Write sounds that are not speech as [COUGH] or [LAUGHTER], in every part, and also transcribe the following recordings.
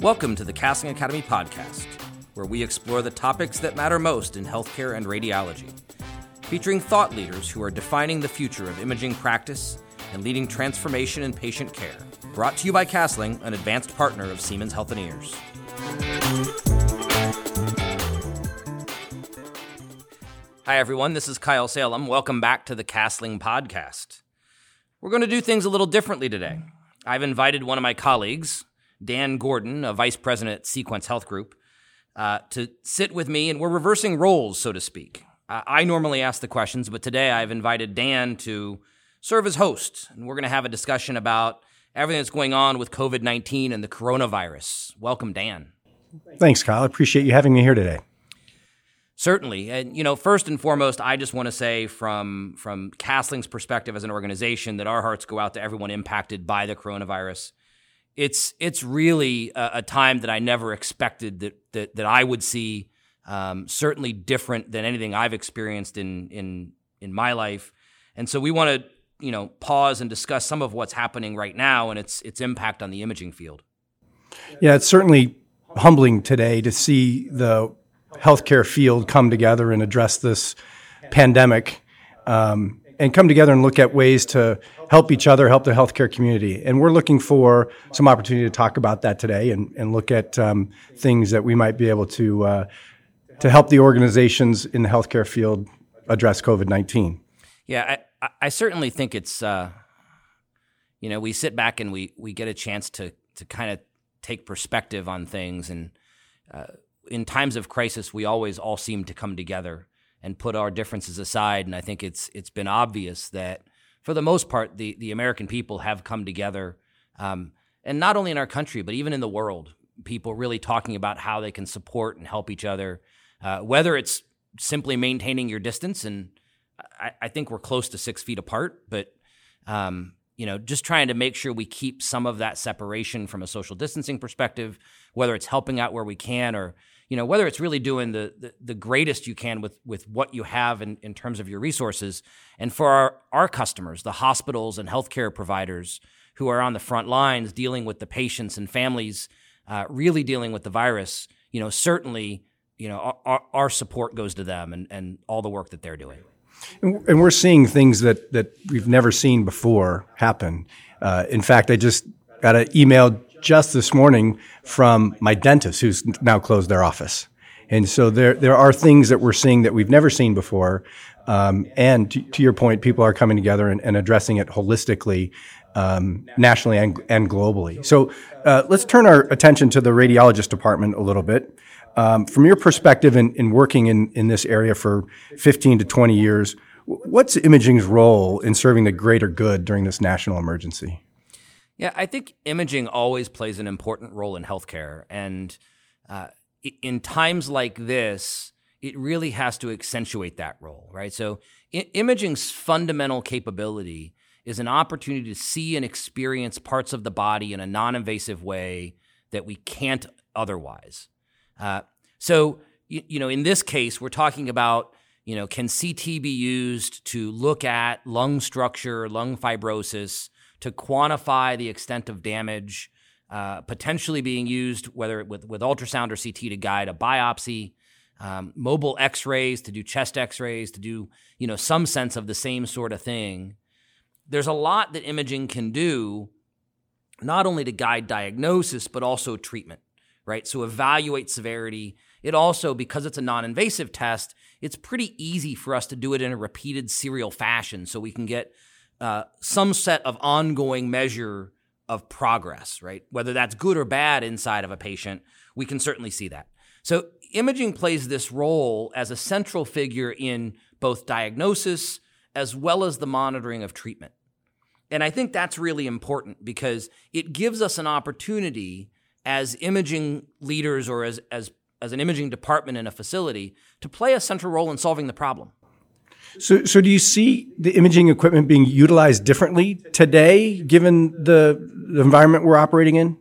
Welcome to the Cassling Academy podcast, where we explore the topics that matter most in healthcare and radiology, featuring thought leaders who are defining the future of imaging practice and leading transformation in patient care. Brought to you by Cassling, an advanced partner of Siemens Healthineers. Hi, everyone. This is Kyle Salem. Welcome back to the Cassling podcast. We're going to do things a little differently today. I've invited one of my colleagues, Dan Gordon, a vice president at Sequence Health Group, uh, to sit with me, and we're reversing roles, so to speak. Uh, I normally ask the questions, but today I've invited Dan to serve as host, and we're going to have a discussion about everything that's going on with COVID 19 and the coronavirus. Welcome, Dan. Thanks, Kyle. I appreciate you having me here today. Certainly, and you know, first and foremost, I just want to say from from Cassling's perspective as an organization that our hearts go out to everyone impacted by the coronavirus it's it's really a, a, time that I never expected that that, that I would see. Um, certainly different than anything I've experienced in in in my life, and so we want to you know pause and discuss some of what's happening right now and its its impact on the imaging field. Yeah, it's certainly humbling today to see the healthcare field come together and address this pandemic. Um, and come together and look at ways to help each other, help the healthcare community. And we're looking for some opportunity to talk about that today and, and look at um, things that we might be able to uh, to help the organizations in the healthcare field address COVID nineteen. Yeah, I, I, certainly think it's uh, you know we sit back and we we get a chance to to kind of take perspective on things and. Uh, in times of crisis, we always all seem to come together and put our differences aside. And I think it's it's been obvious that for the most part, the the American people have come together, um, and not only in our country but even in the world. People really talking about how they can support and help each other, uh, whether it's simply maintaining your distance, and I, I, think we're close to six feet apart, but um, you know, just trying to make sure we keep some of that separation from a social distancing perspective, whether it's helping out where we can or you know whether it's really doing the, the, the greatest you can with with what you have in, in terms of your resources. And for our, our customers the hospitals and healthcare providers who are on the front lines dealing with the patients and families uh, really dealing with the virus you know certainly you know our, our support goes to them and, and all the work that they're doing and we're seeing things that that we've never seen before happen uh, in fact i just got an email just this morning from my dentist who's now closed their office. And so there, there are things that we're seeing that we've never seen before. Um, and to, to, your point, people are coming together and, and addressing it holistically, um, nationally and, and, globally. So uh, let's turn our attention to the radiologist department a little bit. Um, from your perspective in, in working in, in this area for 15 to 20 years, what's imaging's role in serving the greater good during this national emergency? Yeah, I think imaging always plays an important role in healthcare. And uh, in times like this, it really has to accentuate that role, right? So, I- imaging's fundamental capability is an opportunity to see and experience parts of the body in a non invasive way that we can't otherwise. Uh, so, you, you know, in this case, we're talking about you know, can CT be used to look at lung structure, lung fibrosis, to quantify the extent of damage, uh, potentially being used whether with, with ultrasound or CT to guide a biopsy, um, mobile X-rays to do chest X-rays to do you know some sense of the same sort of thing. There's a lot that imaging can do, not only to guide diagnosis but also treatment, right? So evaluate severity. It also because it's a non-invasive test, it's pretty easy for us to do it in a repeated serial fashion, so we can get uh, some set of ongoing measure of progress, right? Whether that's good or bad inside of a patient, we can certainly see that. So, imaging plays this role as a central figure in both diagnosis as well as the monitoring of treatment. And I think that's really important because it gives us an opportunity as imaging leaders or as, as, as an imaging department in a facility to play a central role in solving the problem. So, so do you see the imaging equipment being utilized differently today, given the, the environment we're operating in,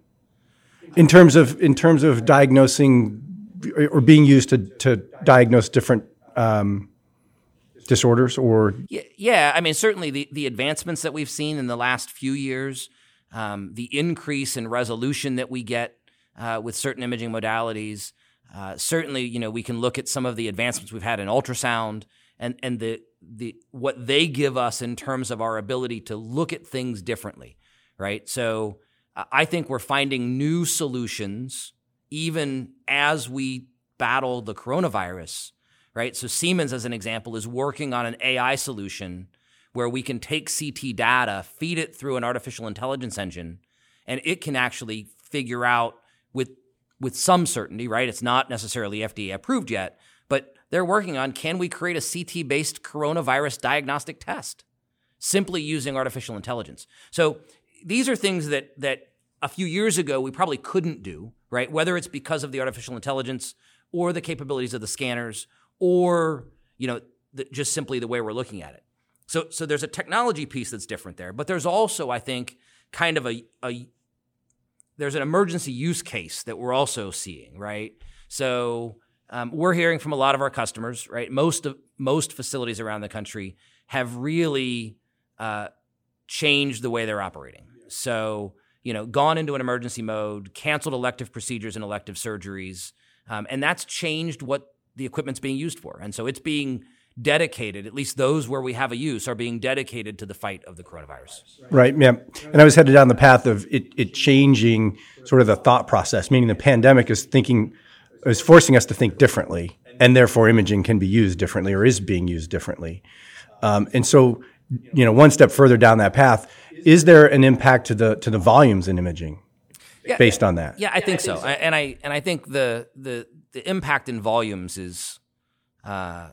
in terms of in terms of diagnosing or being used to to diagnose different um, disorders or yeah, yeah i mean certainly the, the advancements that we've seen in the last few years um, the increase in resolution that we get uh, with certain imaging modalities uh, certainly you know we can look at some of the advancements we've had in ultrasound and and the the what they give us in terms of our ability to look at things differently right so uh, i think we're finding new solutions even as we battle the coronavirus right? So Siemens, as an example, is working on an AI solution where we can take CT data, feed it through an artificial intelligence engine, and it can actually figure out with with some certainty, right? It's not necessarily FDA approved yet, but they're working on can we create a CT based coronavirus diagnostic test simply using artificial intelligence. So these are things that that a few years ago we probably couldn't do, right? Whether it's because of the artificial intelligence or the capabilities of the scanners or you know the, just simply the way we're looking at it. So so there's a technology piece that's different there, but there's also I think kind of a, a there's an emergency use case that we're also seeing, right? So um, we're hearing from a lot of our customers, right? Most of most facilities around the country have really uh, changed the way they're operating. So you know, gone into an emergency mode, canceled elective procedures and elective surgeries, um, and that's changed what the equipment's being used for. And so it's being dedicated, at least those where we have a use, are being dedicated to the fight of the coronavirus. Right. Yeah. And I was headed down the path of it, it changing sort of the thought process, meaning the pandemic is thinking, is forcing us to think differently, and therefore imaging can be used differently or is being used differently. Um, and so, you know, one step further down that path, is there an impact to the to the volumes in imaging? Yeah, based on that. Yeah, I think so. And I and I think the the the impact in volumes is uh,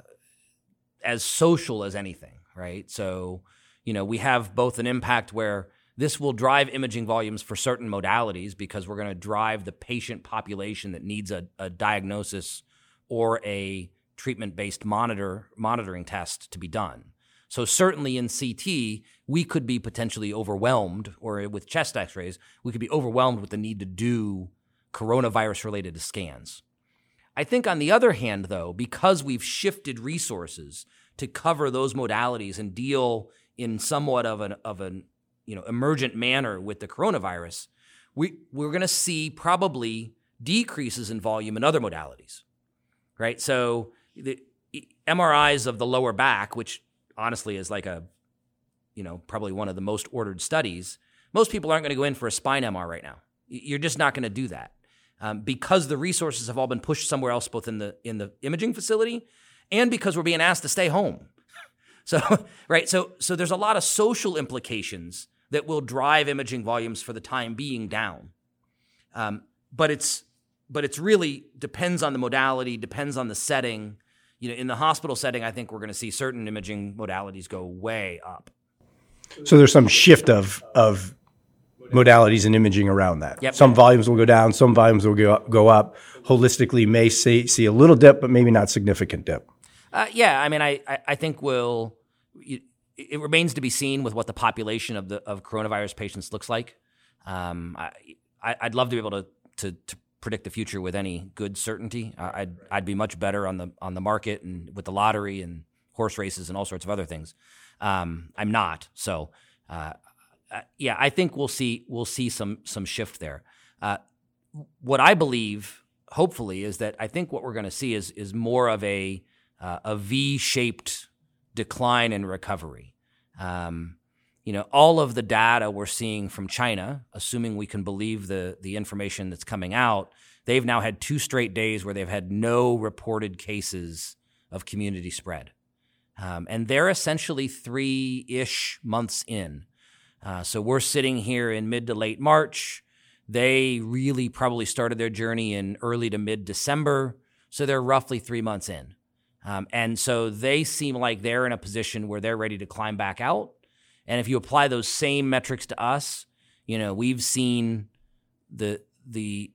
as social as anything, right? So, you know, we have both an impact where this will drive imaging volumes for certain modalities because we're going to drive the patient population that needs a, a diagnosis or a treatment-based monitor monitoring test to be done. So certainly in CT, we could be potentially overwhelmed, or with chest X-rays, we could be overwhelmed with the need to do coronavirus-related scans. I think, on the other hand, though, because we've shifted resources to cover those modalities and deal in somewhat of an of an you know emergent manner with the coronavirus, we we're going to see probably decreases in volume in other modalities, right? So the MRIs of the lower back, which honestly is like a you know probably one of the most ordered studies, most people aren't going to go in for a spine MR right now. You're just not going to do that um, because the resources have all been pushed somewhere else, both in the in the imaging facility and because we're being asked to stay home. [LAUGHS] So [LAUGHS] right, so so there's a lot of social implications that will drive imaging volumes for the time being down. Um, but it's but it's really depends on the modality, depends on the setting. You know, in the hospital setting, I think we're going to see certain imaging modalities go way up. So there's some shift of of modalities and imaging around that. Yep. Some volumes will go down, some volumes will go, go up. Holistically, may see, see a little dip, but maybe not significant dip. Uh, yeah, I mean, I, I, I think we'll. It, it, remains to be seen with what the population of the of coronavirus patients looks like. Um, I, I'd love to be able to, to, to predict the future with any good certainty. I'd I'd be much better on the on the market and with the lottery and horse races and all sorts of other things. Um, I'm not, so uh, uh, yeah, I think we'll see we'll see some some shift there. Uh, what I believe, hopefully, is that I think what we're going to see is is more of a uh, a V shaped decline and recovery. Um, you know, all of the data we're seeing from China, assuming we can believe the the information that's coming out, they've now had two straight days where they've had no reported cases of community spread, um, and they're essentially three ish months in. Uh, so we're sitting here in mid to late March. They really probably started their journey in early to mid December. So they're roughly three months in. Um, and so they seem like they're in a position where they're ready to climb back out. And if you apply those same metrics to us, you know, we've seen the the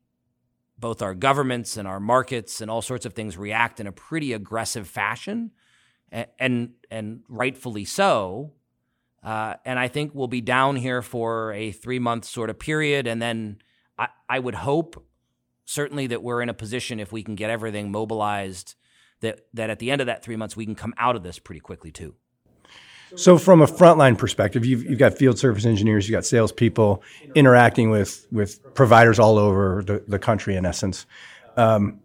both our governments and our markets and all sorts of things react in a pretty aggressive fashion, and and, and rightfully so. Uh, and I think we'll be down here for a three month sort of period. And then I, I would hope, certainly, that we're in a position if we can get everything mobilized that that at the end of that three months we can come out of this pretty quickly too. So, from a frontline perspective, you've, you've got field service engineers, you've got salespeople interacting with with providers all over the, the country. In essence, um,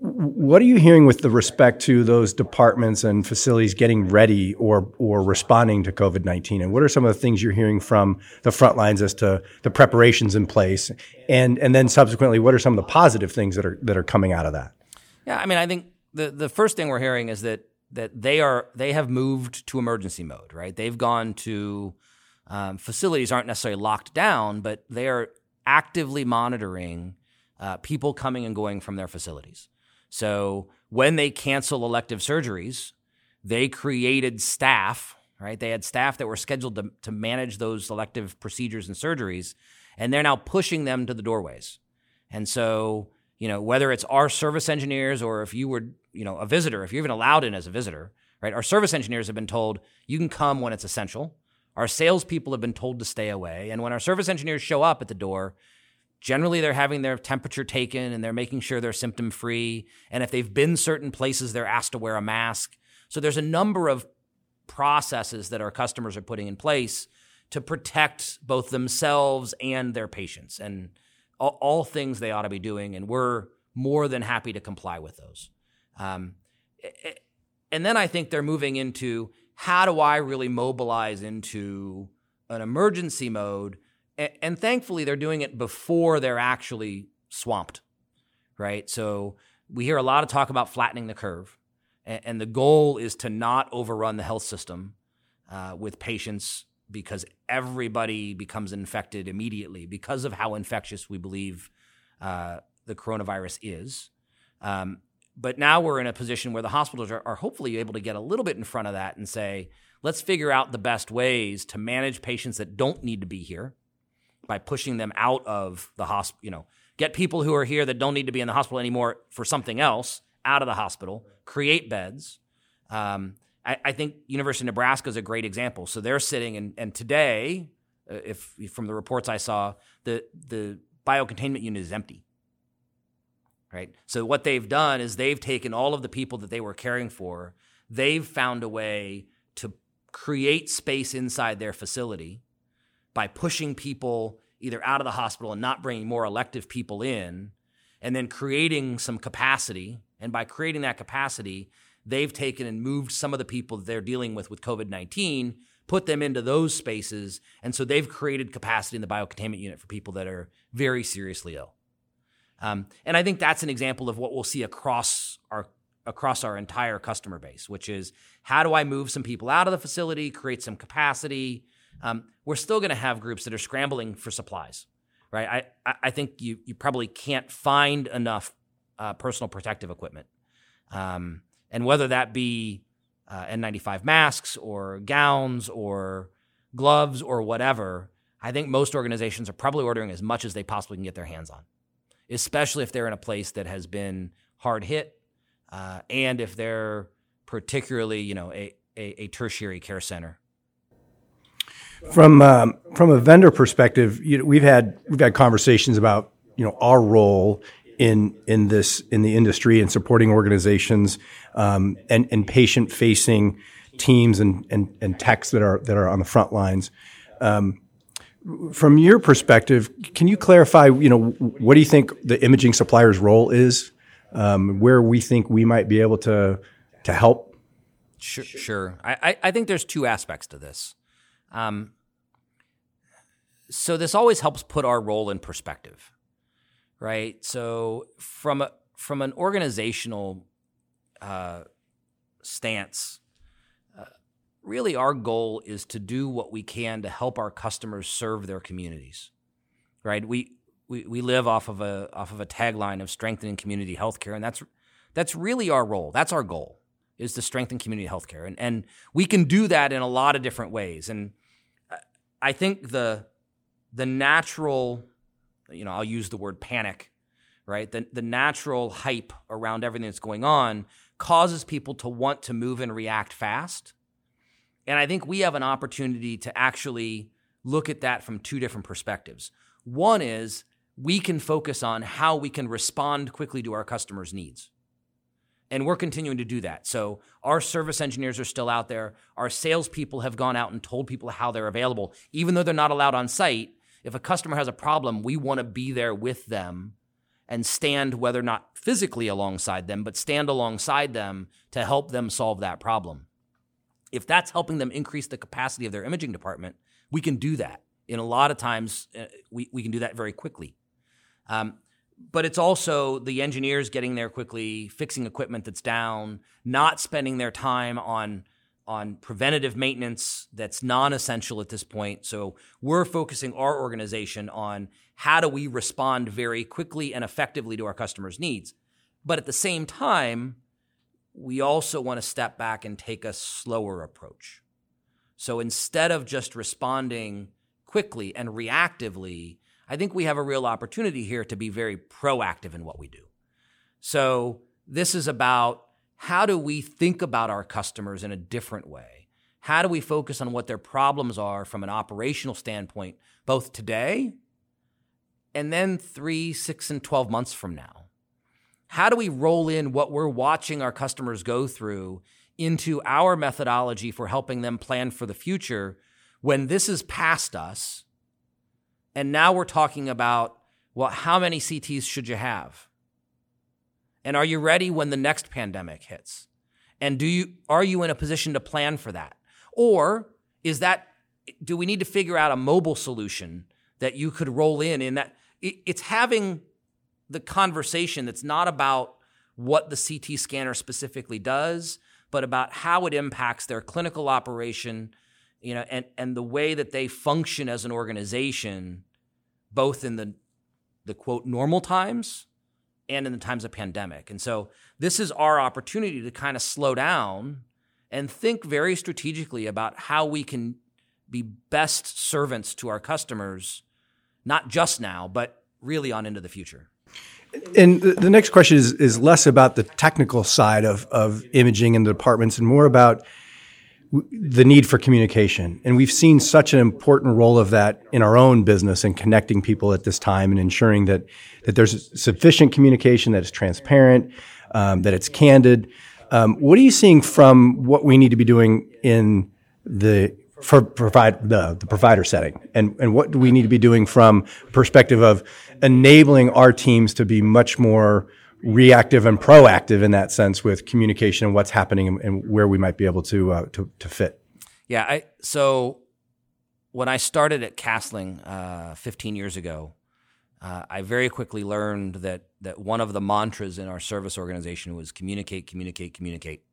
what are you hearing with the respect to those departments and facilities getting ready or or responding to COVID nineteen? And what are some of the things you're hearing from the front lines as to the preparations in place? And and then subsequently, what are some of the positive things that are that are coming out of that? Yeah, I mean, I think the the first thing we're hearing is that that they are they have moved to emergency mode, right? They've gone to um, facilities aren't necessarily locked down, but they are actively monitoring uh, people coming and going from their facilities. So when they cancel elective surgeries, they created staff, right? They had staff that were scheduled to, to manage those elective procedures and surgeries, and they're now pushing them to the doorways. And so, you know, whether it's our service engineers or if you were, you know, a visitor, if you're even allowed in as a visitor, right? Our service engineers have been told you can come when it's essential. Our salespeople have been told to stay away. And when our service engineers show up at the door, generally they're having their temperature taken and they're making sure they're symptom free. And if they've been certain places, they're asked to wear a mask. So there's a number of processes that our customers are putting in place to protect both themselves and their patients and all, all things they ought to be doing. And we're more than happy to comply with those. Um, and then I think they're moving into how do I really mobilize into an emergency mode and, thankfully they're doing it before they're actually swamped, right? So we hear a lot of talk about flattening the curve, and, and the goal is to not overrun the health system uh, with patients because everybody becomes infected immediately because of how infectious we believe uh, the coronavirus is. Um, but now we're in a position where the hospitals are, are, hopefully able to get a little bit in front of that and say, let's figure out the best ways to manage patients that don't need to be here by pushing them out of the hospital, you know, get people who are here that don't need to be in the hospital anymore for something else out of the hospital, create beds. Um, I, I, think University of Nebraska is a great example. So they're sitting, and, and today, uh, if from the reports I saw, the the biocontainment unit is empty. Right. So what they've done is they've taken all of the people that they were caring for, they've found a way to create space inside their facility by pushing people either out of the hospital and not bringing more elective people in, and then creating some capacity. And by creating that capacity, they've taken and moved some of the people that they're dealing with with COVID 19, put them into those spaces. And so they've created capacity in the biocontainment unit for people that are very seriously ill. Um, and I think that's an example of what we'll see across our across our entire customer base, which is how do I move some people out of the facility, create some capacity, um, we're still going to have groups that are scrambling for supplies, right? I, I think you, you probably can't find enough uh, personal protective equipment. Um, and whether that be uh, N95 masks or gowns or gloves or whatever, I think most organizations are probably ordering as much as they possibly can get their hands on, especially if they're in a place that has been hard hit uh, and if they're particularly, you know, a, a, a tertiary care center from um, from a vendor perspective, you know, we've had we've had conversations about you know our role in in this in the industry and supporting organizations um, and and patient facing teams and, and and techs that are that are on the front lines. Um, from your perspective, can you clarify? You know, what do you think the imaging supplier's role is? Um, where we think we might be able to to help? Sure, sure. I, I think there's two aspects to this. Um, so this always helps put our role in perspective, right? So from a from an organizational uh, stance, uh, really our goal is to do what we can to help our customers serve their communities, right? We we, we live off of a off of a tagline of strengthening community healthcare, and that's that's really our role. That's our goal is to strengthen community healthcare, and and we can do that in a lot of different ways. And I think the the natural, you know, I'll use the word panic, right? The, the natural hype around everything that's going on causes people to want to move and react fast. And I think we have an opportunity to actually look at that from two different perspectives. One is we can focus on how we can respond quickly to our customers' needs. And we're continuing to do that. So our service engineers are still out there. Our salespeople have gone out and told people how they're available, even though they're not allowed on site. If a customer has a problem, we want to be there with them and stand, whether or not physically alongside them, but stand alongside them to help them solve that problem. If that's helping them increase the capacity of their imaging department, we can do that. In a lot of times, uh, we, we can do that very quickly. Um, but it's also the engineers getting there quickly, fixing equipment that's down, not spending their time on on preventative maintenance that's non-essential at this point. So we're focusing our organization on how do we respond very quickly and effectively to our customers' needs. But at the same time, we also want to step back and take a slower approach. So instead of just responding quickly and reactively, I think we have a real opportunity here to be very proactive in what we do. So this is about how do we think about our customers in a different way? How do we focus on what their problems are from an operational standpoint, both today and then three, six, and 12 months from now? How do we roll in what we're watching our customers go through into our methodology for helping them plan for the future when this is past us and now we're talking about, well, how many CTs should you have? And are you ready when the next pandemic hits? And do you are you in a position to plan for that? Or is that do we need to figure out a mobile solution that you could roll in in that it's having the conversation that's not about what the CT scanner specifically does, but about how it impacts their clinical operation, you know, and, and the way that they function as an organization both in the the quote normal times and in the times of pandemic. And so this is our opportunity to kind of slow down and think very strategically about how we can be best servants to our customers, not just now, but really on into the future. And the next question is, is less about the technical side of, of imaging in the departments and more about the need for communication. And we've seen such an important role of that in our own business and connecting people at this time and ensuring that, that there's sufficient communication, that it's transparent, um, that it's candid. Um, what are you seeing from what we need to be doing in the for provide the, the provider setting and, and what do we need to be doing from perspective of enabling our teams to be much more reactive and proactive in that sense with communication and what's happening and, where we might be able to uh, to, to fit. Yeah, I so when I started at Cassling uh, 15 years ago, uh, I very quickly learned that that one of the mantras in our service organization was communicate, communicate, communicate.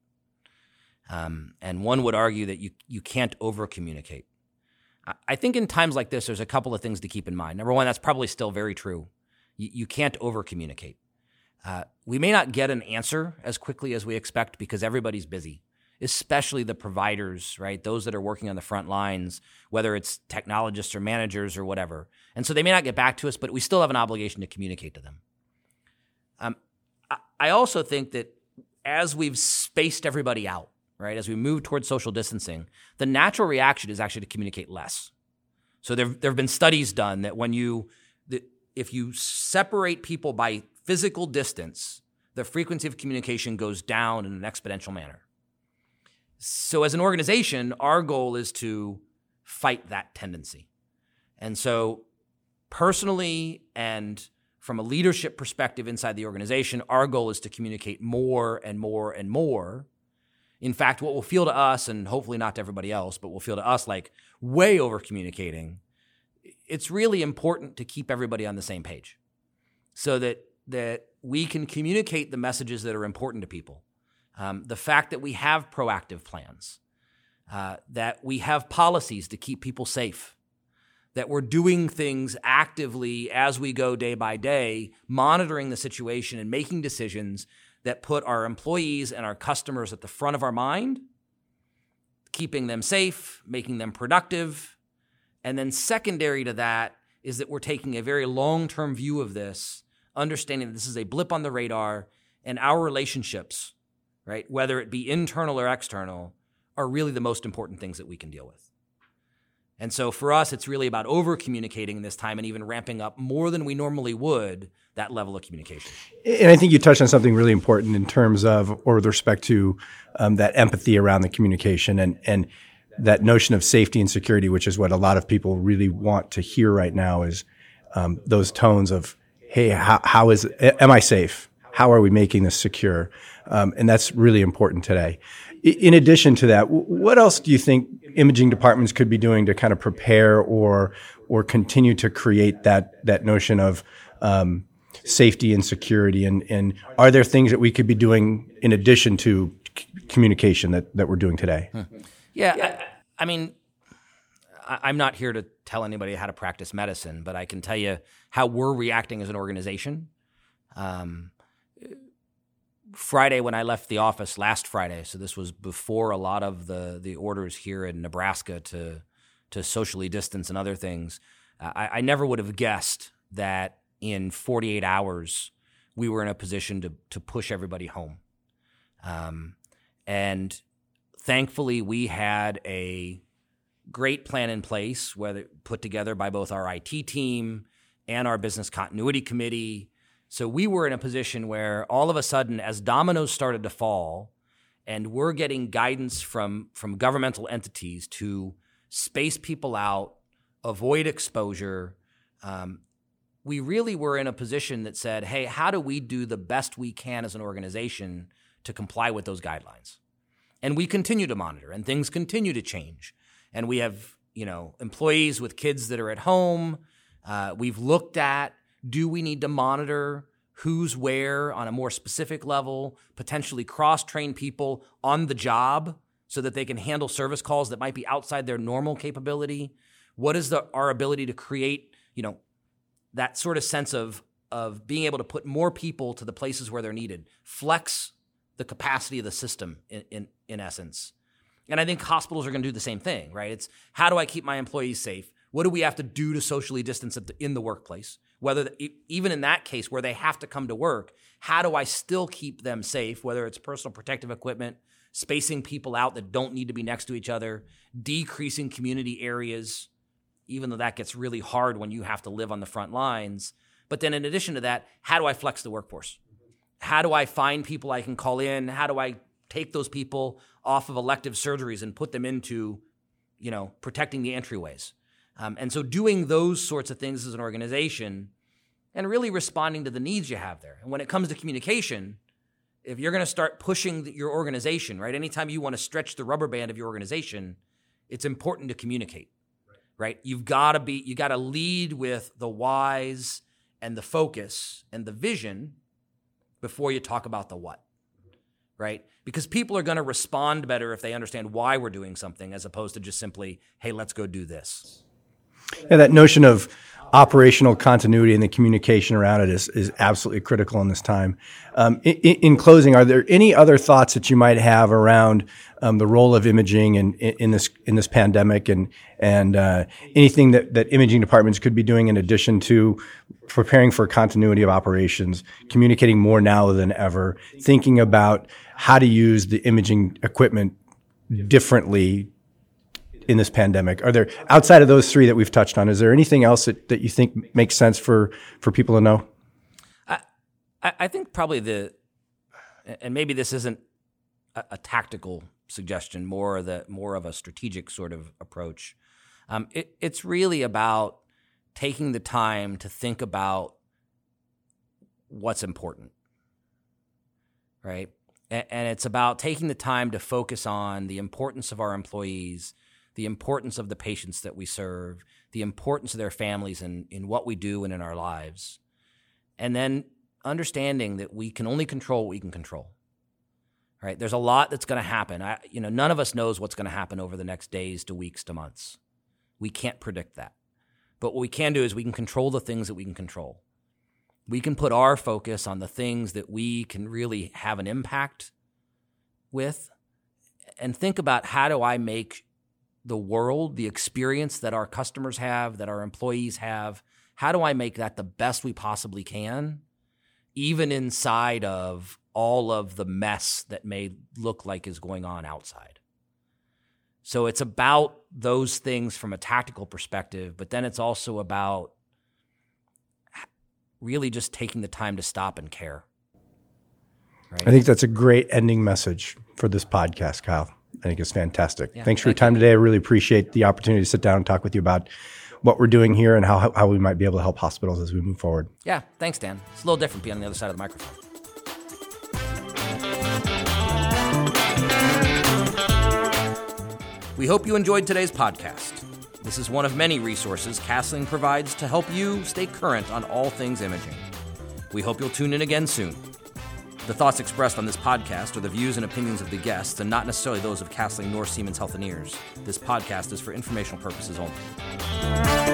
Um, and one would argue that you you can't over communicate. I, I think in times like this, there's a couple of things to keep in mind. Number one, that's probably still very true. You, you can't over communicate. Uh, we may not get an answer as quickly as we expect because everybody's busy, especially the providers, right? Those that are working on the front lines, whether it's technologists or managers or whatever. And so they may not get back to us, but we still have an obligation to communicate to them. Um, I also think that as we've spaced everybody out, right, as we move towards social distancing, the natural reaction is actually to communicate less. So there, there have been studies done that when you, that if you separate people by physical distance, the frequency of communication goes down in an exponential manner. So, as an organization, our goal is to fight that tendency. And so, personally and from a leadership perspective inside the organization, our goal is to communicate more and more and more. In fact, what will feel to us, and hopefully not to everybody else, but will feel to us like way over communicating, it's really important to keep everybody on the same page so that that we can communicate the messages that are important to people. Um, the fact that we have proactive plans, uh, that we have policies to keep people safe, that we're doing things actively as we go day by day, monitoring the situation and making decisions that put our employees and our customers at the front of our mind, keeping them safe, making them productive. And then, secondary to that, is that we're taking a very long term view of this understanding that this is a blip on the radar and our relationships, right, whether it be internal or external, are really the most important things that we can deal with. And so for us, it's really about over communicating this time and even ramping up more than we normally would that level of communication. And I think you touched on something really important in terms of, or with respect to um, that empathy around the communication and, and that notion of safety and security, which is what a lot of people really want to hear right now is um, those tones of, hey, how, how is, am I safe? How are we making this secure? Um, and that's really important today. In addition to that, what else do you think imaging departments could be doing to kind of prepare or or continue to create that that notion of um, safety and security? And, and are there things that we could be doing in addition to c- communication that, that we're doing today? Hmm. Yeah. I, I, mean, I, am not here to tell anybody how to practice medicine, but I can tell you how we're reacting as an organization. Um, Friday when I left the office last Friday, so this was before a lot of the the orders here in Nebraska to to socially distance and other things. Uh, I, I, never would have guessed that in 48 hours we were in a position to to push everybody home. Um, and thankfully, we had a great plan in place, whether put together by both our IT team and our business continuity committee. So we were in a position where all of a sudden, as dominoes started to fall, and we're getting guidance from from governmental entities to space people out, avoid exposure, um, we really were in a position that said, hey, how do we do the best we can as an organization to comply with those guidelines? And we continue to monitor, and things continue to change. And we have, you know, employees with kids that are at home. Uh, we've looked at do we need to monitor who's where on a more specific level, potentially cross train people on the job so that they can handle service calls that might be outside their normal capability? What is the, our ability to create, you know, that sort of sense of of being able to put more people to the places where they're needed, flex the capacity of the system in, in, in essence. And I think hospitals are going to do the same thing, right? It's how do I keep my employees safe? What do we have to do to socially distance in the workplace? Whether even in that case where they have to come to work, how do I still keep them safe? Whether it's personal protective equipment, spacing people out that don't need to be next to each other, decreasing community areas, even though that gets really hard when you have to live on the front lines. But then, in addition to that, how do I flex the workforce? How do I find people I can call in? How do I take those people off of elective surgeries and put them into, you know, protecting the entryways? Um, and so, doing those sorts of things as an organization and really responding to the needs you have there. And when it comes to communication, if you're going to start pushing your organization, right? Anytime you want to stretch the rubber band of your organization, it's important to communicate right? You've got to be, you got to lead with the whys and the focus and the vision before you talk about the what, right? Because people are going to respond better if they understand why we're doing something as opposed to just simply, hey, let's go do this. Yeah, that notion of operational continuity and the communication around it is, is absolutely critical in this time. Um, in, in, closing, are there any other thoughts that you might have around um, the role of imaging in, in this in this pandemic and and uh, anything that, that imaging departments could be doing in addition to preparing for continuity of operations, communicating more now than ever, thinking about how to use the imaging equipment differently in this pandemic? Are there outside of those three that we've touched on? Is there anything else that, that you think makes sense for for people to know? I I think probably the and maybe this isn't a, a tactical suggestion, more the more of a strategic sort of approach. Um, it, it's really about taking the time to think about what's important, right? And, and it's about taking the time to focus on the importance of our employees the importance of the patients that we serve, the importance of their families in, in what we do and in our lives. And then understanding that we can only control what we can control. Right? There's a lot that's going to happen. I, you know, none of us knows what's going to happen over the next days to weeks to months. We can't predict that. But what we can do is we can control the things that we can control. We can put our focus on the things that we can really have an impact with and think about how do I make the world, the experience that our customers have, that our employees have, how do I make that the best we possibly can, even inside of all of the mess that may look like is going on outside? So it's about those things from a tactical perspective, but then it's also about really just taking the time to stop and care. Right? I think that's a great ending message for this podcast, Kyle. I think is fantastic. Yeah, Thanks for thank your time you. today. I really appreciate the opportunity to sit down and talk with you about what we're doing here and how, how we might be able to help hospitals as we move forward. Yeah, thanks, Dan. It's a little different being on the other side of the microphone. We hope you enjoyed today's podcast. This is one of many resources Cassling provides to help you stay current on all things imaging. We hope you'll tune in again soon. The thoughts expressed on this podcast are the views and opinions of the guests and not necessarily those of Cassling nor Siemens Healthineers. This podcast is for informational purposes only.